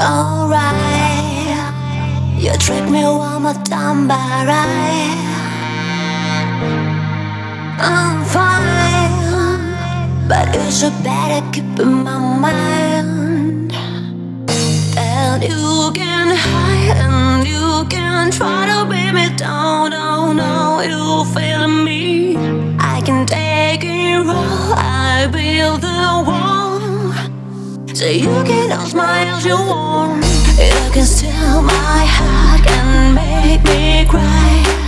alright. You treat me warm, but I'm. I'm fine, but you should better keep in my mind you can and you can try to beat me down. No, you feel me. I can take it all. I build the wall. So you can all as you want. You can steal my heart and make me cry.